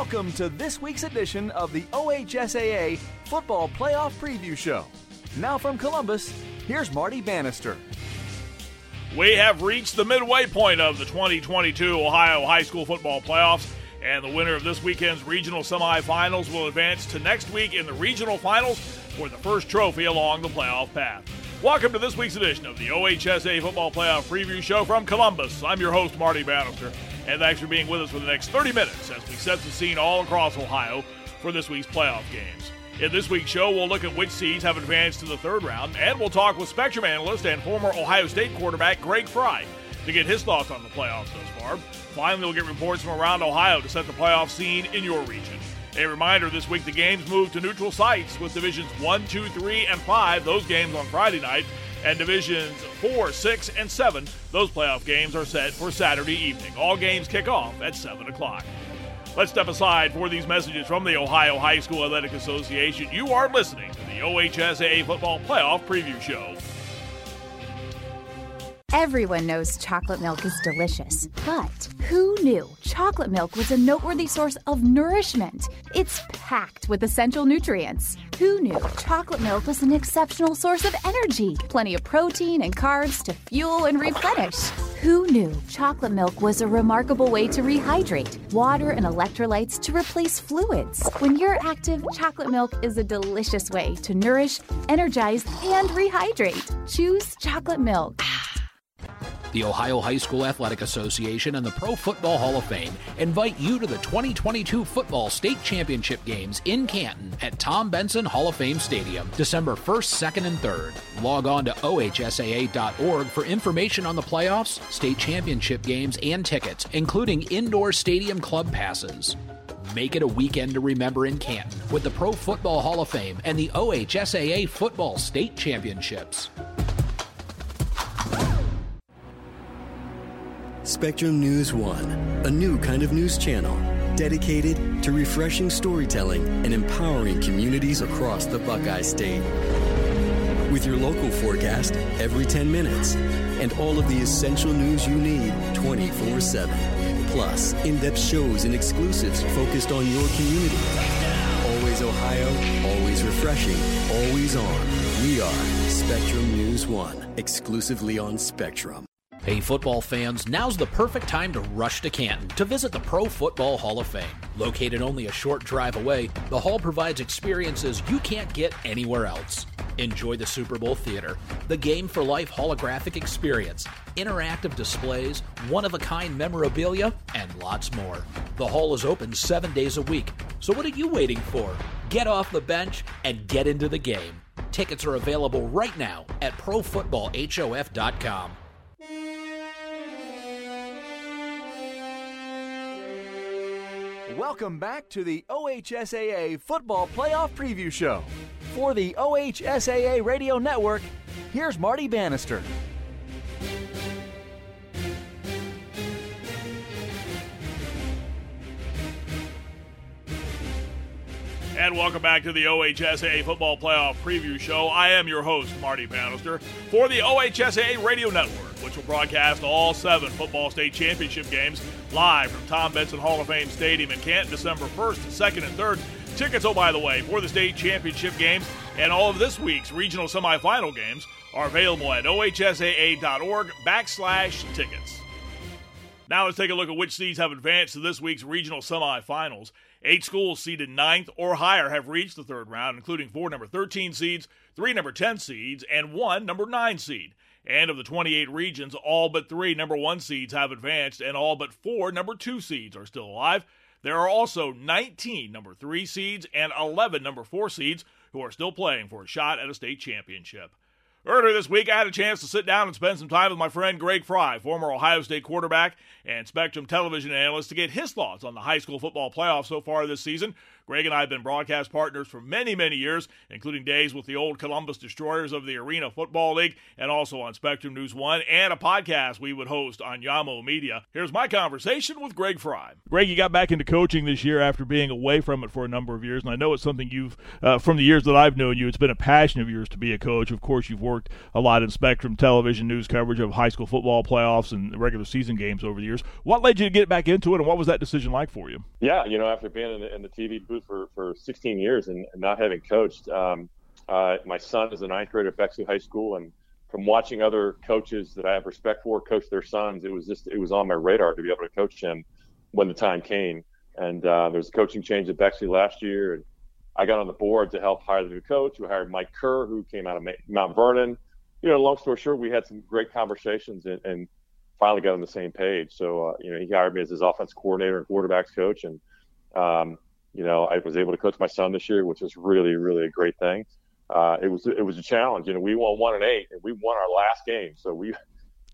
Welcome to this week's edition of the OHSAA Football Playoff Preview Show. Now from Columbus, here's Marty Bannister. We have reached the midway point of the 2022 Ohio High School Football Playoffs, and the winner of this weekend's regional semifinals will advance to next week in the regional finals for the first trophy along the playoff path. Welcome to this week's edition of the OHSAA Football Playoff Preview Show from Columbus. I'm your host, Marty Bannister, and thanks for being with us for the next 30 minutes as we set the scene all across Ohio for this week's playoff games. In this week's show, we'll look at which seeds have advanced to the third round, and we'll talk with Spectrum analyst and former Ohio State quarterback Greg Frey to get his thoughts on the playoffs thus far. Finally, we'll get reports from around Ohio to set the playoff scene in your region. A reminder this week the games move to neutral sites with divisions 1, 2, 3, and 5, those games on Friday night, and divisions 4, 6, and 7, those playoff games are set for Saturday evening. All games kick off at 7 o'clock. Let's step aside for these messages from the Ohio High School Athletic Association. You are listening to the OHSAA Football Playoff Preview Show. Everyone knows chocolate milk is delicious, but who knew chocolate milk was a noteworthy source of nourishment? It's packed with essential nutrients. Who knew chocolate milk was an exceptional source of energy? Plenty of protein and carbs to fuel and replenish. Who knew chocolate milk was a remarkable way to rehydrate? Water and electrolytes to replace fluids. When you're active, chocolate milk is a delicious way to nourish, energize, and rehydrate. Choose chocolate milk. The Ohio High School Athletic Association and the Pro Football Hall of Fame invite you to the 2022 Football State Championship Games in Canton at Tom Benson Hall of Fame Stadium, December 1st, 2nd, and 3rd. Log on to ohsaa.org for information on the playoffs, state championship games, and tickets, including indoor stadium club passes. Make it a weekend to remember in Canton with the Pro Football Hall of Fame and the OHSAA Football State Championships. Spectrum News One, a new kind of news channel dedicated to refreshing storytelling and empowering communities across the Buckeye State. With your local forecast every 10 minutes and all of the essential news you need 24 7. Plus, in depth shows and exclusives focused on your community. Always Ohio, always refreshing, always on. We are Spectrum News One, exclusively on Spectrum. Hey, football fans, now's the perfect time to rush to Canton to visit the Pro Football Hall of Fame. Located only a short drive away, the hall provides experiences you can't get anywhere else. Enjoy the Super Bowl theater, the Game for Life holographic experience, interactive displays, one of a kind memorabilia, and lots more. The hall is open seven days a week, so what are you waiting for? Get off the bench and get into the game. Tickets are available right now at ProFootballHOF.com. Welcome back to the OHSAA Football Playoff Preview Show. For the OHSAA Radio Network, here's Marty Bannister. And welcome back to the OHSAA Football Playoff Preview Show. I am your host, Marty Bannister, for the OHSAA Radio Network, which will broadcast all seven football state championship games live from Tom Benson Hall of Fame Stadium in Canton, December 1st, 2nd, and 3rd. Tickets, oh, by the way, for the state championship games and all of this week's regional semifinal games are available at ohsaa.org backslash tickets. Now let's take a look at which seeds have advanced to this week's regional semifinals. Eight schools seeded ninth or higher have reached the third round, including four number 13 seeds, three number 10 seeds, and one number 9 seed. And of the 28 regions, all but three number 1 seeds have advanced, and all but four number 2 seeds are still alive. There are also 19 number 3 seeds and 11 number 4 seeds who are still playing for a shot at a state championship. Earlier this week, I had a chance to sit down and spend some time with my friend Greg Frey, former Ohio State quarterback and Spectrum television analyst, to get his thoughts on the high school football playoffs so far this season. Greg and I have been broadcast partners for many, many years, including days with the old Columbus Destroyers of the Arena Football League and also on Spectrum News 1 and a podcast we would host on Yamo Media. Here's my conversation with Greg Frey. Greg, you got back into coaching this year after being away from it for a number of years, and I know it's something you've, uh, from the years that I've known you, it's been a passion of yours to be a coach. Of course, you've worked a lot in Spectrum television news coverage of high school football playoffs and regular season games over the years. What led you to get back into it, and what was that decision like for you? Yeah, you know, after being in the, in the TV booth for, for 16 years and, not having coached, um, uh, my son is a ninth grader at Bexley High School, and from watching other coaches that I have respect for coach their sons, it was just it was on my radar to be able to coach him when the time came. And uh, there was a coaching change at Bexley last year, and I got on the board to help hire the new coach. We hired Mike Kerr, who came out of Mount Vernon. You know, long story short, we had some great conversations and, and finally got on the same page. So, uh, you know, he hired me as his offense coordinator and quarterbacks coach. And, um, you know, I was able to coach my son this year, which was really, really a great thing. Uh, it was, it was a challenge. You know, we won one and eight and we won our last game. So we,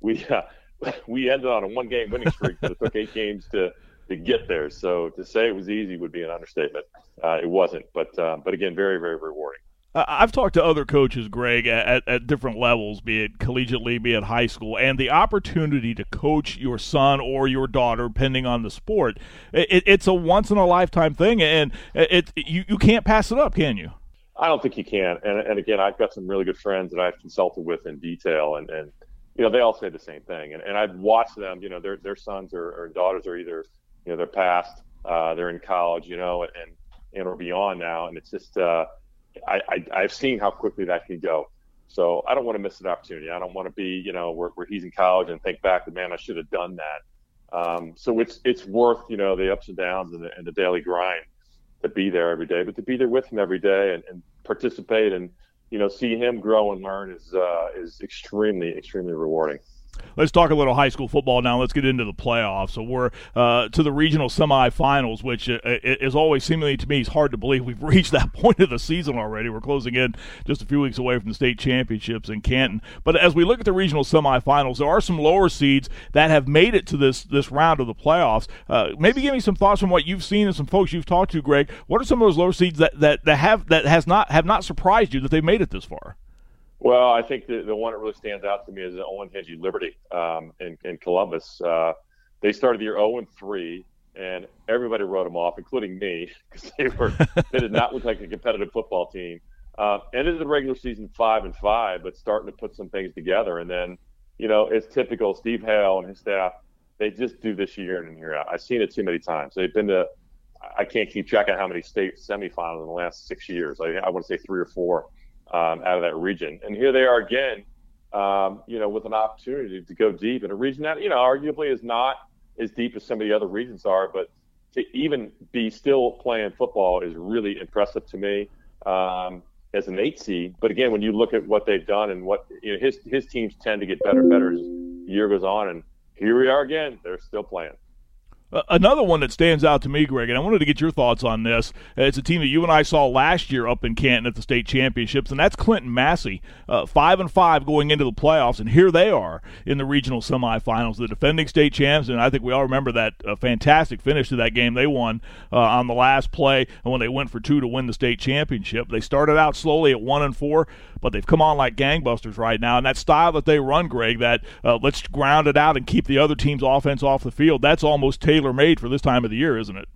we, uh, we ended on a one game winning streak, but it took eight games to, to get there. So to say it was easy would be an understatement. Uh, it wasn't, but, uh, but again, very, very rewarding. I've talked to other coaches, Greg, at, at different levels, be it collegiately, be it high school, and the opportunity to coach your son or your daughter, depending on the sport, it, it's a once in a lifetime thing, and it, you you can't pass it up, can you? I don't think you can. And, and again, I've got some really good friends that I've consulted with in detail, and, and you know they all say the same thing. And, and I've watched them. You know, their their sons or, or daughters are either you know they're past, uh, they're in college, you know, and and or beyond now, and it's just. Uh, I, I I've seen how quickly that can go. So I don't want to miss an opportunity. I don't want to be, you know, where, where he's in college and think back, man, I should have done that. Um, so it's it's worth, you know, the ups and downs and the, and the daily grind to be there every day, but to be there with him every day and, and participate and you know see him grow and learn is uh, is extremely extremely rewarding. Let's talk a little high school football now. Let's get into the playoffs. So we're uh, to the regional semifinals, which uh, is always seemingly to me is hard to believe we've reached that point of the season already. We're closing in just a few weeks away from the state championships in Canton. But as we look at the regional semifinals, there are some lower seeds that have made it to this this round of the playoffs. Uh, maybe give me some thoughts from what you've seen and some folks you've talked to, Greg. What are some of those lower seeds that, that, that have that has not have not surprised you that they've made it this far? Well, I think the, the one that really stands out to me is the Olentangy Liberty um, in, in Columbus. Uh, they started the year 0 and 3, and everybody wrote them off, including me, because they were they did not look like a competitive football team. Uh, ended the regular season five and five, but starting to put some things together. And then, you know, it's typical. Steve Hale and his staff, they just do this year in and year out. I've seen it too many times. They've been to, I can't keep track of how many state semifinals in the last six years. I, I want to say three or four um, out of that region. And here they are again, um, you know, with an opportunity to go deep in a region that, you know, arguably is not as deep as some of the other regions are, but to even be still playing football is really impressive to me um, as an eight seed. But again, when you look at what they've done and what you know, his his teams tend to get better and better as the year goes on, and here we are again. They're still playing. Another one that stands out to me, Greg, and I wanted to get your thoughts on this. It's a team that you and I saw last year up in Canton at the state championships, and that's Clinton Massie, uh, five and five going into the playoffs, and here they are in the regional semifinals, the defending state champs. And I think we all remember that uh, fantastic finish to that game they won uh, on the last play and when they went for two to win the state championship. They started out slowly at one and four, but they've come on like gangbusters right now. And that style that they run, Greg, that uh, let's ground it out and keep the other team's offense off the field, that's almost tailor made for this time of the year, isn't it?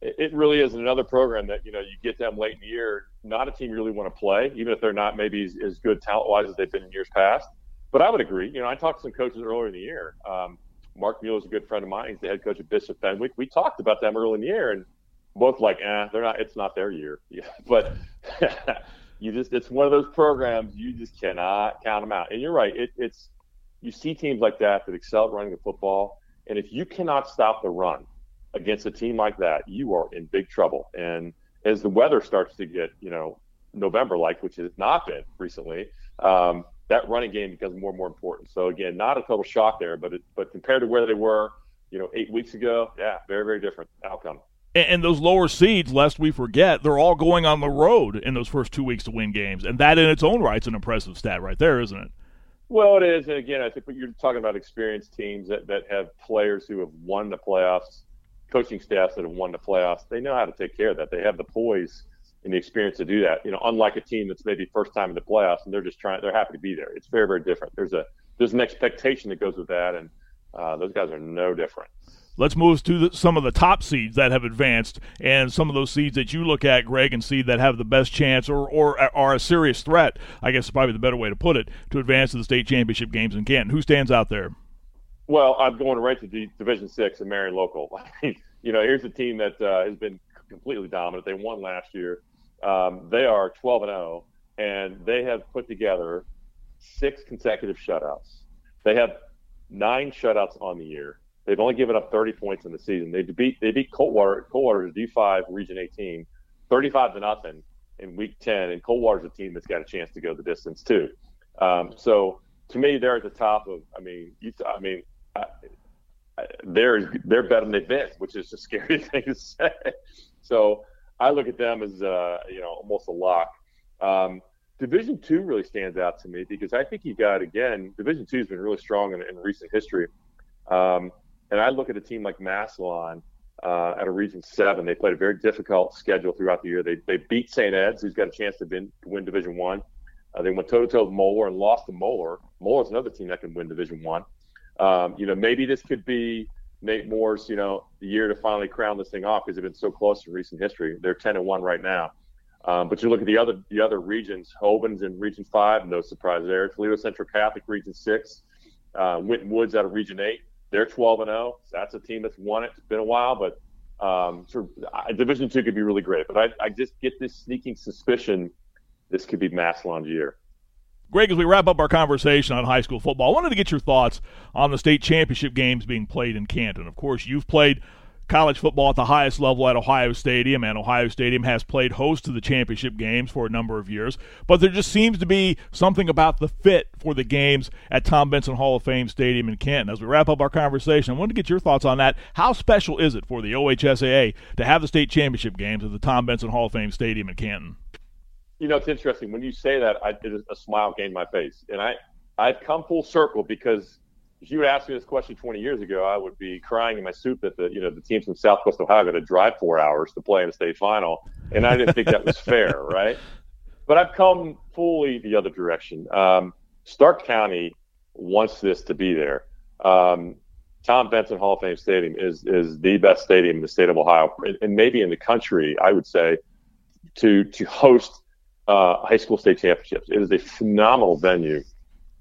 It really is another program that you know you get them late in the year. Not a team you really want to play, even if they're not maybe as, as good talent wise as they've been in years past. But I would agree. You know, I talked to some coaches earlier in the year. Um, Mark Mueller is a good friend of mine. He's the head coach of Bishop Fenwick. We talked about them early in the year, and both like, eh, they're not. It's not their year. Yeah. But you just it's one of those programs you just cannot count them out. And you're right. It, it's you see teams like that that excel running the football, and if you cannot stop the run against a team like that, you are in big trouble. And as the weather starts to get, you know, November like, which has not been recently, um, that running game becomes more and more important. So again, not a total shock there, but it, but compared to where they were, you know, eight weeks ago, yeah, very very different outcome. And, those lower seeds, lest we forget, they're all going on the road in those first two weeks to win games, and that in its own right is an impressive stat right there, isn't it? Well, it is, and again, I think you're talking about experienced teams that, that have players who have won the playoffs coaching staffs that have won the playoffs, they know how to take care of that. They have the poise and the experience to do that. You know, unlike a team that's maybe first time in the playoffs and they're just trying, they're happy to be there. It's very, very different. There's a there's an expectation that goes with that, and uh, those guys are no different. Let's move to the, some of the top seeds that have advanced, and some of those seeds that you look at, Greg, and see that have the best chance or, or are a serious threat. I guess is probably the better way to put it to advance to the state championship games in Canton. Who stands out there? Well, I'm going right to D- Division Six and Marion Local. You know, here's a team that uh, has been completely dominant. They won last year. Um, they are 12 and 0, and they have put together six consecutive shutouts. They have nine shutouts on the year. They've only given up 30 points in the season. They beat they beat Coldwater. Coldwater is D5 Region 18, 35 to nothing in Week 10, and Coldwater's a team that's got a chance to go the distance too. Um, so to me, they're at the top of. I mean, you, I mean, I, I, they're they're better than they've been, which is a scary thing to say. So I look at them as uh, you know almost a lock. Um, Division two really stands out to me because I think you got again Division two has been really strong in, in recent history. Um, and I look at a team like Massillon uh, at a Region Seven. They played a very difficult schedule throughout the year. They they beat St. Ed's, who's got a chance to win, win Division One. Uh, they went toe to toe with Moeller and lost to Moeller. Moeller's another team that can win Division One. Um, you know, maybe this could be Nate Moore's, you know, the year to finally crown this thing off because they've been so close in recent history. They're 10 and one right now. Um, but you look at the other the other regions, Hoban's in Region Five, no surprise there. Toledo Central Catholic Region Six, uh, Winton Woods out of Region Eight. They're 12 and 0. That's a team that's won it. It's been a while, but um, of, Division Two could be really great. But I, I just get this sneaking suspicion this could be Massillon's year. Greg, as we wrap up our conversation on high school football, I wanted to get your thoughts on the state championship games being played in Canton. Of course, you've played college football at the highest level at Ohio Stadium, and Ohio Stadium has played host to the championship games for a number of years. But there just seems to be something about the fit for the games at Tom Benson Hall of Fame Stadium in Canton. As we wrap up our conversation, I wanted to get your thoughts on that. How special is it for the OHSAA to have the state championship games at the Tom Benson Hall of Fame Stadium in Canton? You know, it's interesting when you say that. I did a smile gained my face, and I I've come full circle because if you would ask me this question 20 years ago, I would be crying in my soup that the you know the teams from Southwest Ohio got to drive four hours to play in a state final, and I didn't think that was fair, right? But I've come fully the other direction. Um, Stark County wants this to be there. Um, Tom Benson Hall of Fame Stadium is is the best stadium in the state of Ohio, and maybe in the country. I would say to to host uh, high school state championships. It is a phenomenal venue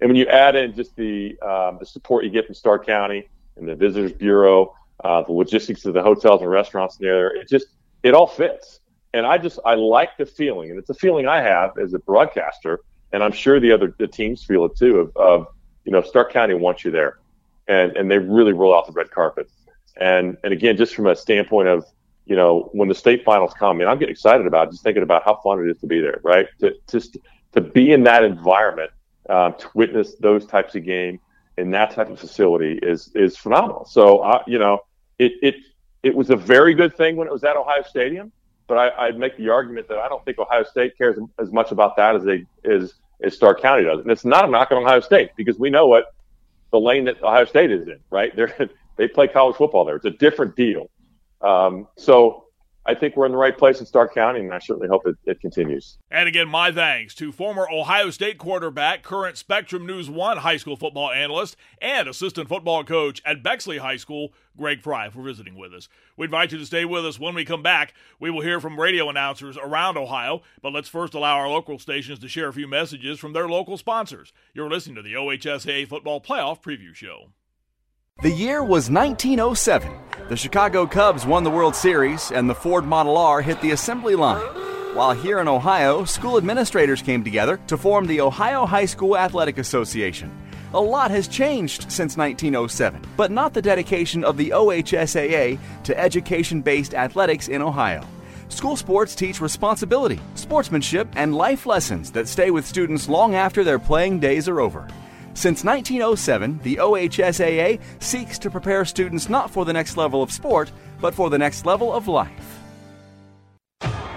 and when you add in just the um, the support you get from Stark County and the Visitors Bureau, uh, the logistics of the hotels and restaurants there, it just it all fits. And I just I like the feeling, and it's a feeling I have as a broadcaster, and I'm sure the other the teams feel it too. Of, of you know Stark County wants you there, and and they really roll out the red carpet. And and again, just from a standpoint of you know when the state finals come, and I'm getting excited about it, just thinking about how fun it is to be there, right? To just to be in that environment um, to witness those types of game in that type of facility is is phenomenal. So uh, you know, it it it was a very good thing when it was at Ohio Stadium, but I, I'd make the argument that I don't think Ohio State cares as much about that as they as as Stark County does. And it's not a knock on Ohio State because we know what the lane that Ohio State is in, right? They they play college football there. It's a different deal. Um, so I think we're in the right place in Stark County, and I certainly hope it, it continues. And again, my thanks to former Ohio State quarterback, current Spectrum News 1 high school football analyst, and assistant football coach at Bexley High School, Greg Frey, for visiting with us. We invite you to stay with us. When we come back, we will hear from radio announcers around Ohio, but let's first allow our local stations to share a few messages from their local sponsors. You're listening to the OHSAA Football Playoff Preview Show. The year was 1907. The Chicago Cubs won the World Series, and the Ford Model R hit the assembly line. While here in Ohio, school administrators came together to form the Ohio High School Athletic Association. A lot has changed since 1907, but not the dedication of the OHSAA to education based athletics in Ohio. School sports teach responsibility, sportsmanship, and life lessons that stay with students long after their playing days are over. Since 1907, the OHSAA seeks to prepare students not for the next level of sport, but for the next level of life.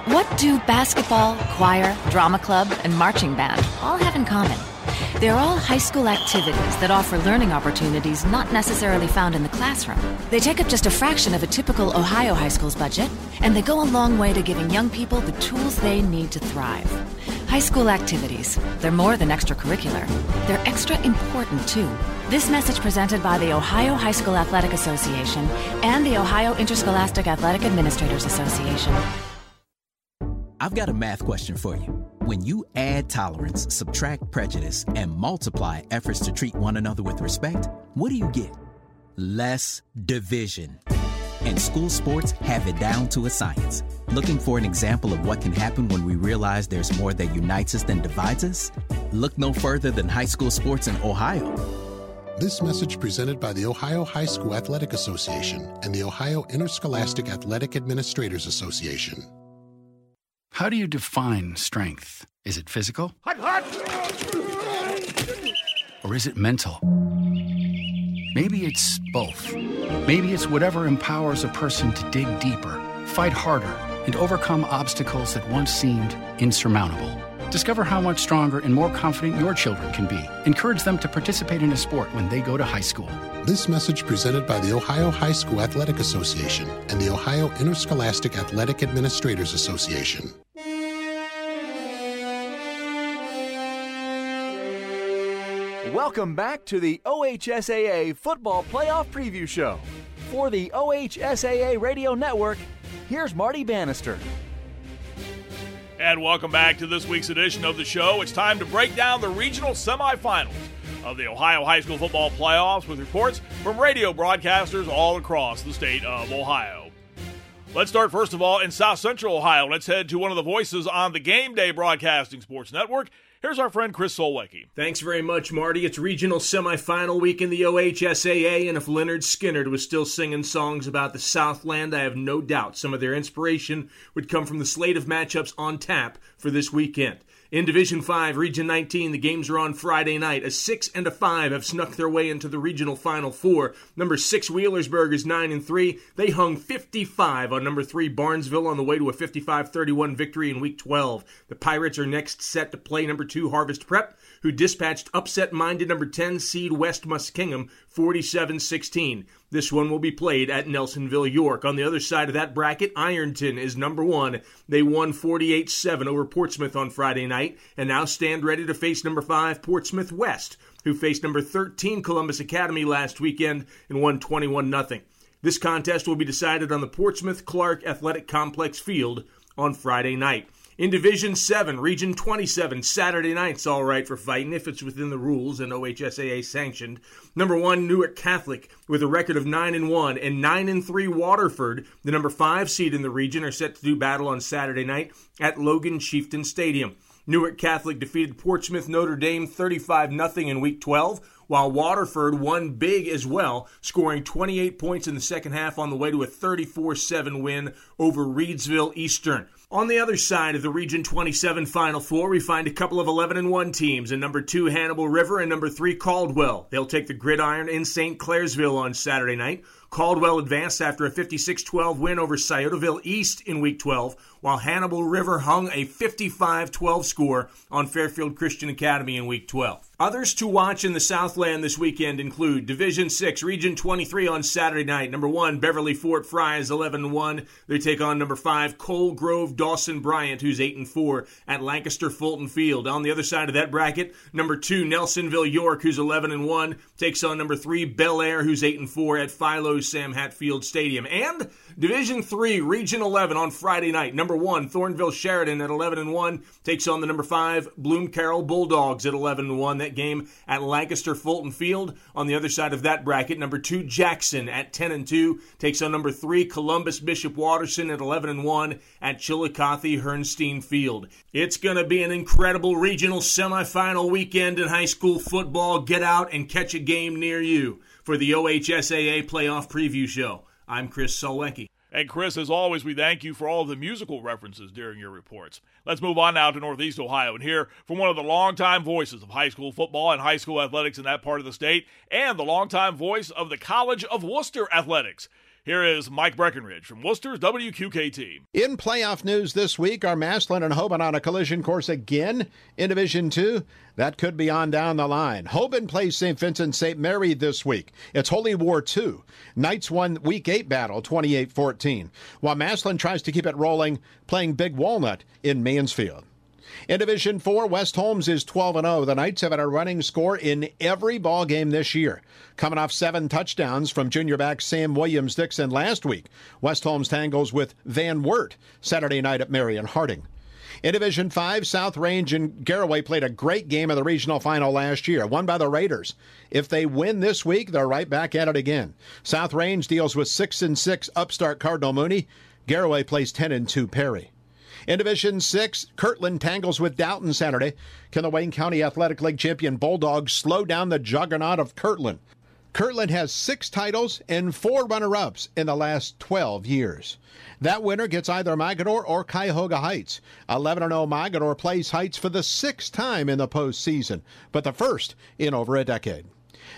What do basketball, choir, drama club, and marching band all have in common? They're all high school activities that offer learning opportunities not necessarily found in the classroom. They take up just a fraction of a typical Ohio high school's budget, and they go a long way to giving young people the tools they need to thrive. High school activities, they're more than extracurricular, they're extra important too. This message presented by the Ohio High School Athletic Association and the Ohio Interscholastic Athletic Administrators Association. I've got a math question for you. When you add tolerance, subtract prejudice, and multiply efforts to treat one another with respect, what do you get? Less division. And school sports have it down to a science. Looking for an example of what can happen when we realize there's more that unites us than divides us? Look no further than high school sports in Ohio. This message presented by the Ohio High School Athletic Association and the Ohio Interscholastic Athletic Administrators Association. How do you define strength? Is it physical? Or is it mental? Maybe it's both. Maybe it's whatever empowers a person to dig deeper, fight harder, and overcome obstacles that once seemed insurmountable. Discover how much stronger and more confident your children can be. Encourage them to participate in a sport when they go to high school. This message presented by the Ohio High School Athletic Association and the Ohio Interscholastic Athletic Administrators Association. Welcome back to the OHSAA Football Playoff Preview Show. For the OHSAA Radio Network, here's Marty Bannister. And welcome back to this week's edition of the show. It's time to break down the regional semifinals of the Ohio High School Football Playoffs with reports from radio broadcasters all across the state of Ohio. Let's start first of all in South Central Ohio. Let's head to one of the voices on the Game Day Broadcasting Sports Network. Here's our friend Chris Solwecki. Thanks very much, Marty. It's regional semifinal week in the OHSAA, and if Lynyrd Skynyrd was still singing songs about the Southland, I have no doubt some of their inspiration would come from the slate of matchups on tap for this weekend. In Division 5, Region 19, the games are on Friday night. A 6 and a 5 have snuck their way into the regional final 4. Number 6 Wheelersburg is 9 and 3. They hung 55 on number 3 Barnesville on the way to a 55-31 victory in week 12. The Pirates are next set to play number 2 Harvest Prep, who dispatched upset-minded number 10 seed West Muskingum 47-16. This one will be played at Nelsonville, York. On the other side of that bracket, Ironton is number one. They won 48 7 over Portsmouth on Friday night and now stand ready to face number five, Portsmouth West, who faced number 13, Columbus Academy, last weekend and won 21 0. This contest will be decided on the Portsmouth Clark Athletic Complex field on Friday night. In Division 7, Region 27, Saturday night's all right for fighting if it's within the rules and OHSAA sanctioned. Number 1 Newark Catholic with a record of 9 and 1 and 9 and 3 Waterford, the number 5 seed in the region are set to do battle on Saturday night at Logan Chieftain Stadium. Newark Catholic defeated Portsmouth Notre Dame 35 0 in week 12 while Waterford won big as well, scoring 28 points in the second half on the way to a 34 7 win over Reedsville Eastern. On the other side of the Region 27 Final Four, we find a couple of 11 and 1 teams, and number 2 Hannibal River and number 3 Caldwell. They'll take the gridiron in St. Clairsville on Saturday night. Caldwell advanced after a 56 12 win over Sciotoville East in Week 12, while Hannibal River hung a 55 12 score on Fairfield Christian Academy in Week 12. Others to watch in the Southland this weekend include Division 6, Region 23 on Saturday night. Number 1, Beverly Fort Frye 11 1. They take on number 5, Coal Grove Dawson Bryant, who's 8 and 4 at Lancaster Fulton Field. On the other side of that bracket, number 2, Nelsonville York, who's 11 and 1, takes on number 3, Bellaire, who's 8 and 4 at Sam Hatfield Stadium. And Division 3, Region 11 on Friday night. Number 1, Thornville Sheridan at 11 and 1 takes on the number 5, Bloom Carroll Bulldogs at 11 and 1 that game at Lancaster Fulton Field. On the other side of that bracket, number two Jackson at 10 and 2 takes on number three Columbus Bishop Watterson at 11 and 1 at Chillicothe Herrnstein Field. It's going to be an incredible regional semifinal weekend in high school football. Get out and catch a game near you. For the OHSAA Playoff Preview Show, I'm Chris Solwecki. And Chris, as always, we thank you for all of the musical references during your reports. Let's move on now to Northeast Ohio and hear from one of the longtime voices of high school football and high school athletics in that part of the state, and the longtime voice of the College of Wooster athletics. Here is Mike Breckenridge from Wooster's WQKT. In playoff news this week, are Massillon and Hoban on a collision course again in Division 2? That could be on down the line. Hoban plays St. Vincent St. Mary this week. It's Holy War 2. Knights won Week 8 battle 28 14, while Massillon tries to keep it rolling, playing Big Walnut in Mansfield. In Division 4, West Holmes is 12 0. The Knights have had a running score in every ball game this year, coming off seven touchdowns from junior back Sam Williams Dixon last week. West Holmes tangles with Van Wert Saturday night at Marion Harding. In Division 5, South Range and Garaway played a great game in the regional final last year, won by the Raiders. If they win this week, they're right back at it again. South Range deals with 6 and 6 upstart Cardinal Mooney. Garaway plays 10 and 2 Perry. In Division 6, Kirtland tangles with Dalton Saturday. Can the Wayne County Athletic League champion Bulldogs slow down the juggernaut of Kirtland? Kirtland has six titles and four runner ups in the last 12 years. That winner gets either Mogadore or Cuyahoga Heights. 11 0 Mogadore plays Heights for the sixth time in the postseason, but the first in over a decade.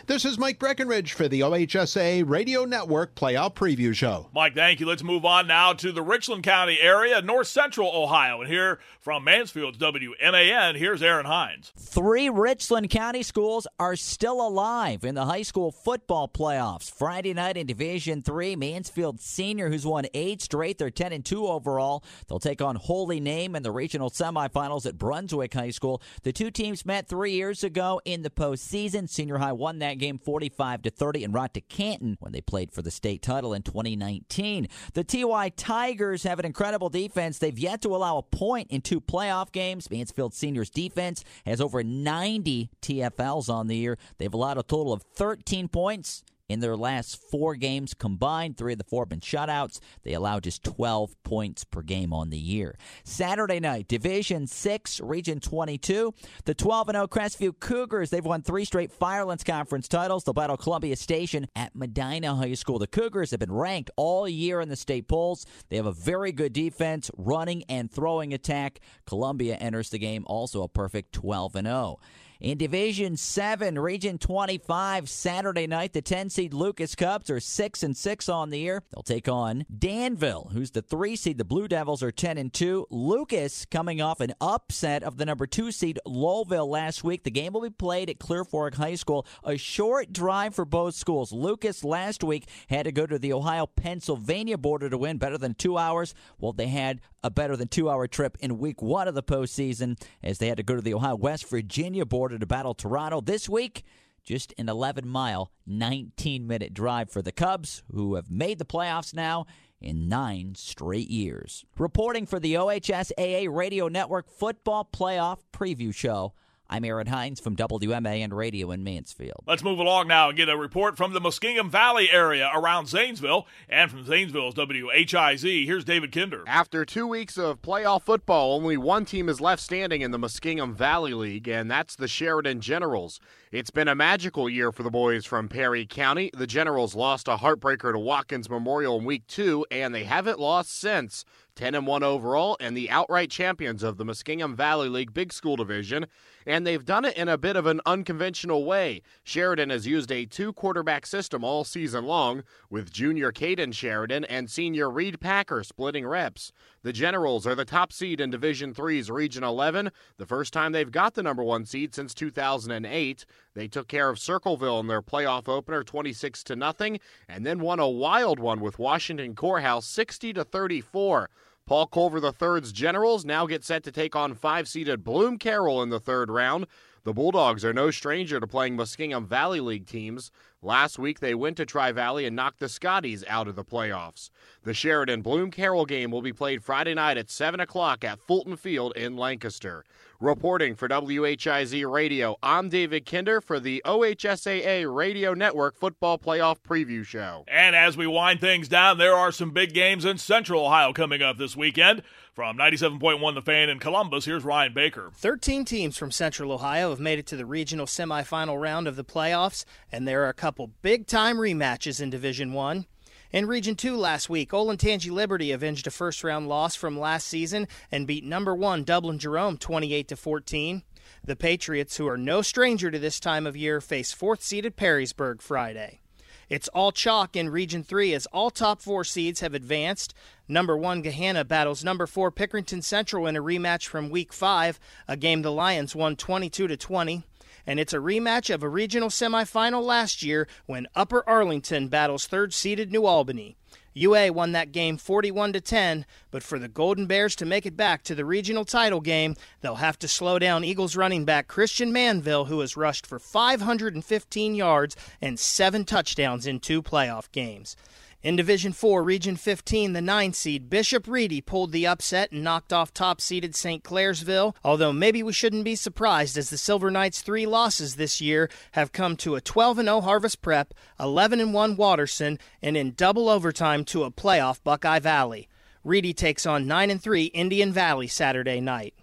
This is Mike Breckenridge for the OHSAA Radio Network Playoff Preview Show. Mike, thank you. Let's move on now to the Richland County area, north central Ohio. And hear from Mansfield's WMAN, here's Aaron Hines. Three Richland County schools are still alive in the high school football playoffs. Friday night in Division Three, Mansfield Senior, who's won eight straight, they're 10 and 2 overall. They'll take on Holy Name in the regional semifinals at Brunswick High School. The two teams met three years ago in the postseason. Senior High won that game 45 to 30 and brought to Canton when they played for the state title in 2019. The TY Tigers have an incredible defense. They've yet to allow a point in two playoff games. Mansfield Seniors defense has over 90 TFLs on the year. They've allowed a total of 13 points in their last four games combined. Three of the four have been shutouts. They allow just 12 points per game on the year. Saturday night, Division 6, Region 22. The 12 0 Crestview Cougars, they've won three straight Firelands Conference titles. They'll battle Columbia Station at Medina High School. The Cougars have been ranked all year in the state polls. They have a very good defense, running and throwing attack. Columbia enters the game also a perfect 12 0. In Division 7, Region 25, Saturday night, the 10 seed Lucas Cubs are 6 and 6 on the year. They'll take on Danville, who's the 3 seed. The Blue Devils are 10 and 2. Lucas coming off an upset of the number 2 seed Lowellville last week. The game will be played at Clear Fork High School. A short drive for both schools. Lucas last week had to go to the Ohio Pennsylvania border to win better than 2 hours. Well, they had a better than 2 hour trip in week 1 of the postseason as they had to go to the Ohio West Virginia border to battle Toronto this week. Just an 11 mile, 19 minute drive for the Cubs, who have made the playoffs now in nine straight years. Reporting for the OHSAA Radio Network Football Playoff Preview Show. I'm Aaron Hines from WMAN Radio in Mansfield. Let's move along now and get a report from the Muskingum Valley area around Zanesville and from Zanesville's WHIZ. Here's David Kinder. After two weeks of playoff football, only one team is left standing in the Muskingum Valley League, and that's the Sheridan Generals. It's been a magical year for the boys from Perry County. The Generals lost a heartbreaker to Watkins Memorial in week two, and they haven't lost since. 10 and 1 overall, and the outright champions of the Muskingum Valley League Big School Division. And they've done it in a bit of an unconventional way. Sheridan has used a two quarterback system all season long, with junior Caden Sheridan and senior Reed Packer splitting reps. The Generals are the top seed in Division 3's Region 11, the first time they've got the number one seed since 2008. They took care of Circleville in their playoff opener 26 to nothing and then won a wild one with Washington Court House 60 to 34. Paul Culver III's Generals now get set to take on five-seeded Bloom Carroll in the third round. The Bulldogs are no stranger to playing Muskingum Valley League teams. Last week, they went to Tri Valley and knocked the Scotties out of the playoffs. The Sheridan Bloom Carroll game will be played Friday night at 7 o'clock at Fulton Field in Lancaster. Reporting for WHIZ Radio, I'm David Kinder for the OHSAA Radio Network Football Playoff Preview Show. And as we wind things down, there are some big games in Central Ohio coming up this weekend. From 97.1 The Fan in Columbus, here's Ryan Baker. 13 teams from Central Ohio have made it to the regional semifinal round of the playoffs, and there are a couple big time rematches in Division 1. In Region 2 last week, Olentangy Liberty avenged a first round loss from last season and beat number 1 Dublin Jerome 28 to 14. The Patriots, who are no stranger to this time of year, face fourth seeded Perrysburg Friday. It's all chalk in Region 3 as all top four seeds have advanced. Number one Gahanna battles number four Pickerington Central in a rematch from Week 5, a game the Lions won 22 to 20 and it's a rematch of a regional semifinal last year when Upper Arlington battles third seeded New Albany. UA won that game 41 to 10, but for the Golden Bears to make it back to the regional title game, they'll have to slow down Eagles running back Christian Manville who has rushed for 515 yards and 7 touchdowns in two playoff games. In Division 4, Region 15, the 9 seed Bishop Ready pulled the upset and knocked off top seeded St. Clairsville, although maybe we shouldn't be surprised as the Silver Knights' three losses this year have come to a 12 0 Harvest Prep, 11 1 Watterson, and in double overtime to a playoff Buckeye Valley. Ready takes on 9 3 Indian Valley Saturday night.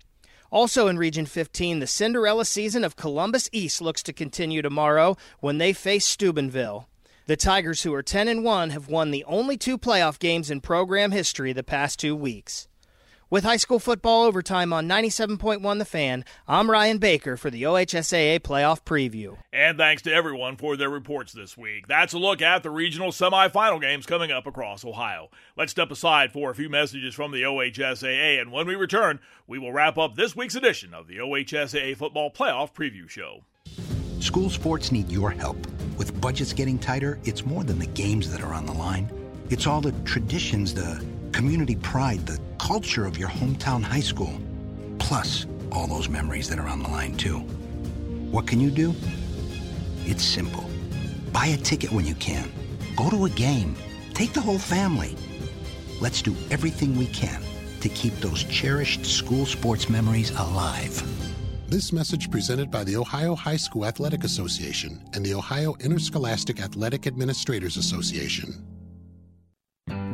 Also in Region 15, the Cinderella season of Columbus East looks to continue tomorrow when they face Steubenville. The Tigers, who are 10 and 1, have won the only two playoff games in program history the past two weeks. With high school football overtime on 97.1 The Fan, I'm Ryan Baker for the OHSAA playoff preview. And thanks to everyone for their reports this week. That's a look at the regional semifinal games coming up across Ohio. Let's step aside for a few messages from the OHSAA, and when we return, we will wrap up this week's edition of the OHSAA Football Playoff Preview Show. School sports need your help. With budgets getting tighter, it's more than the games that are on the line. It's all the traditions, the community pride, the culture of your hometown high school. Plus, all those memories that are on the line, too. What can you do? It's simple. Buy a ticket when you can. Go to a game. Take the whole family. Let's do everything we can to keep those cherished school sports memories alive. This message presented by the Ohio High School Athletic Association and the Ohio Interscholastic Athletic Administrators Association.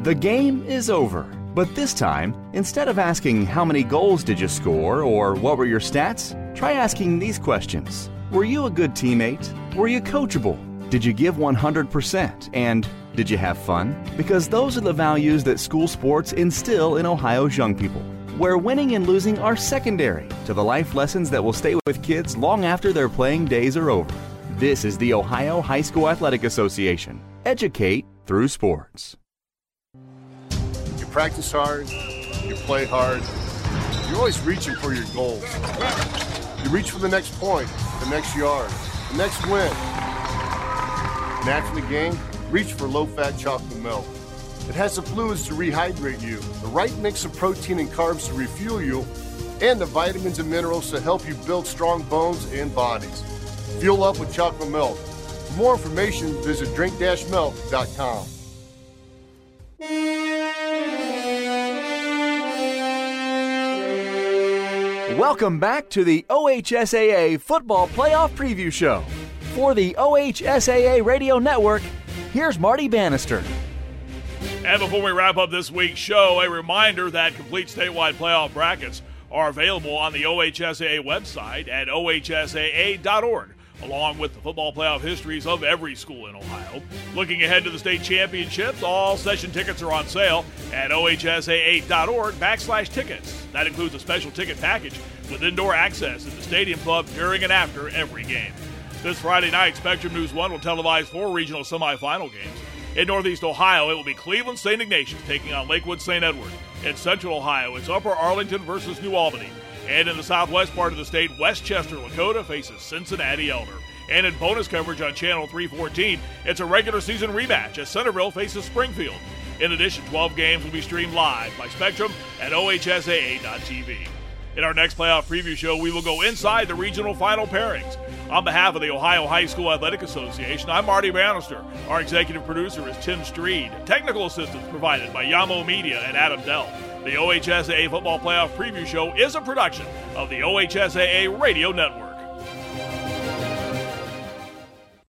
The game is over, but this time, instead of asking how many goals did you score or what were your stats, try asking these questions. Were you a good teammate? Were you coachable? Did you give 100%? And did you have fun? Because those are the values that school sports instill in Ohio's young people where winning and losing are secondary to the life lessons that will stay with kids long after their playing days are over. This is the Ohio High School Athletic Association. Educate through sports. You practice hard, you play hard, you're always reaching for your goals. You reach for the next point, the next yard, the next win. And after the game, reach for low fat chocolate milk. It has the fluids to rehydrate you, the right mix of protein and carbs to refuel you, and the vitamins and minerals to help you build strong bones and bodies. Fuel up with chocolate milk. For more information, visit drink-milk.com. Welcome back to the OHSAA Football Playoff Preview Show. For the OHSAA Radio Network, here's Marty Bannister. And before we wrap up this week's show, a reminder that complete statewide playoff brackets are available on the OHSAA website at ohsaa.org, along with the football playoff histories of every school in Ohio. Looking ahead to the state championships, all session tickets are on sale at ohsaa.org backslash tickets. That includes a special ticket package with indoor access at the Stadium Club during and after every game. This Friday night, Spectrum News 1 will televise four regional semifinal games. In Northeast Ohio, it will be Cleveland St. Ignatius taking on Lakewood St. Edward. In Central Ohio, it's Upper Arlington versus New Albany. And in the southwest part of the state, West Chester Lakota faces Cincinnati Elder. And in bonus coverage on Channel 314, it's a regular season rematch as Centerville faces Springfield. In addition, 12 games will be streamed live by Spectrum at OHSAA.tv. In our next playoff preview show, we will go inside the regional final pairings. On behalf of the Ohio High School Athletic Association, I'm Marty Bannister. Our executive producer is Tim Streed. Technical assistance provided by Yamo Media and Adam Dell. The OHSAA Football Playoff Preview Show is a production of the OHSAA Radio Network.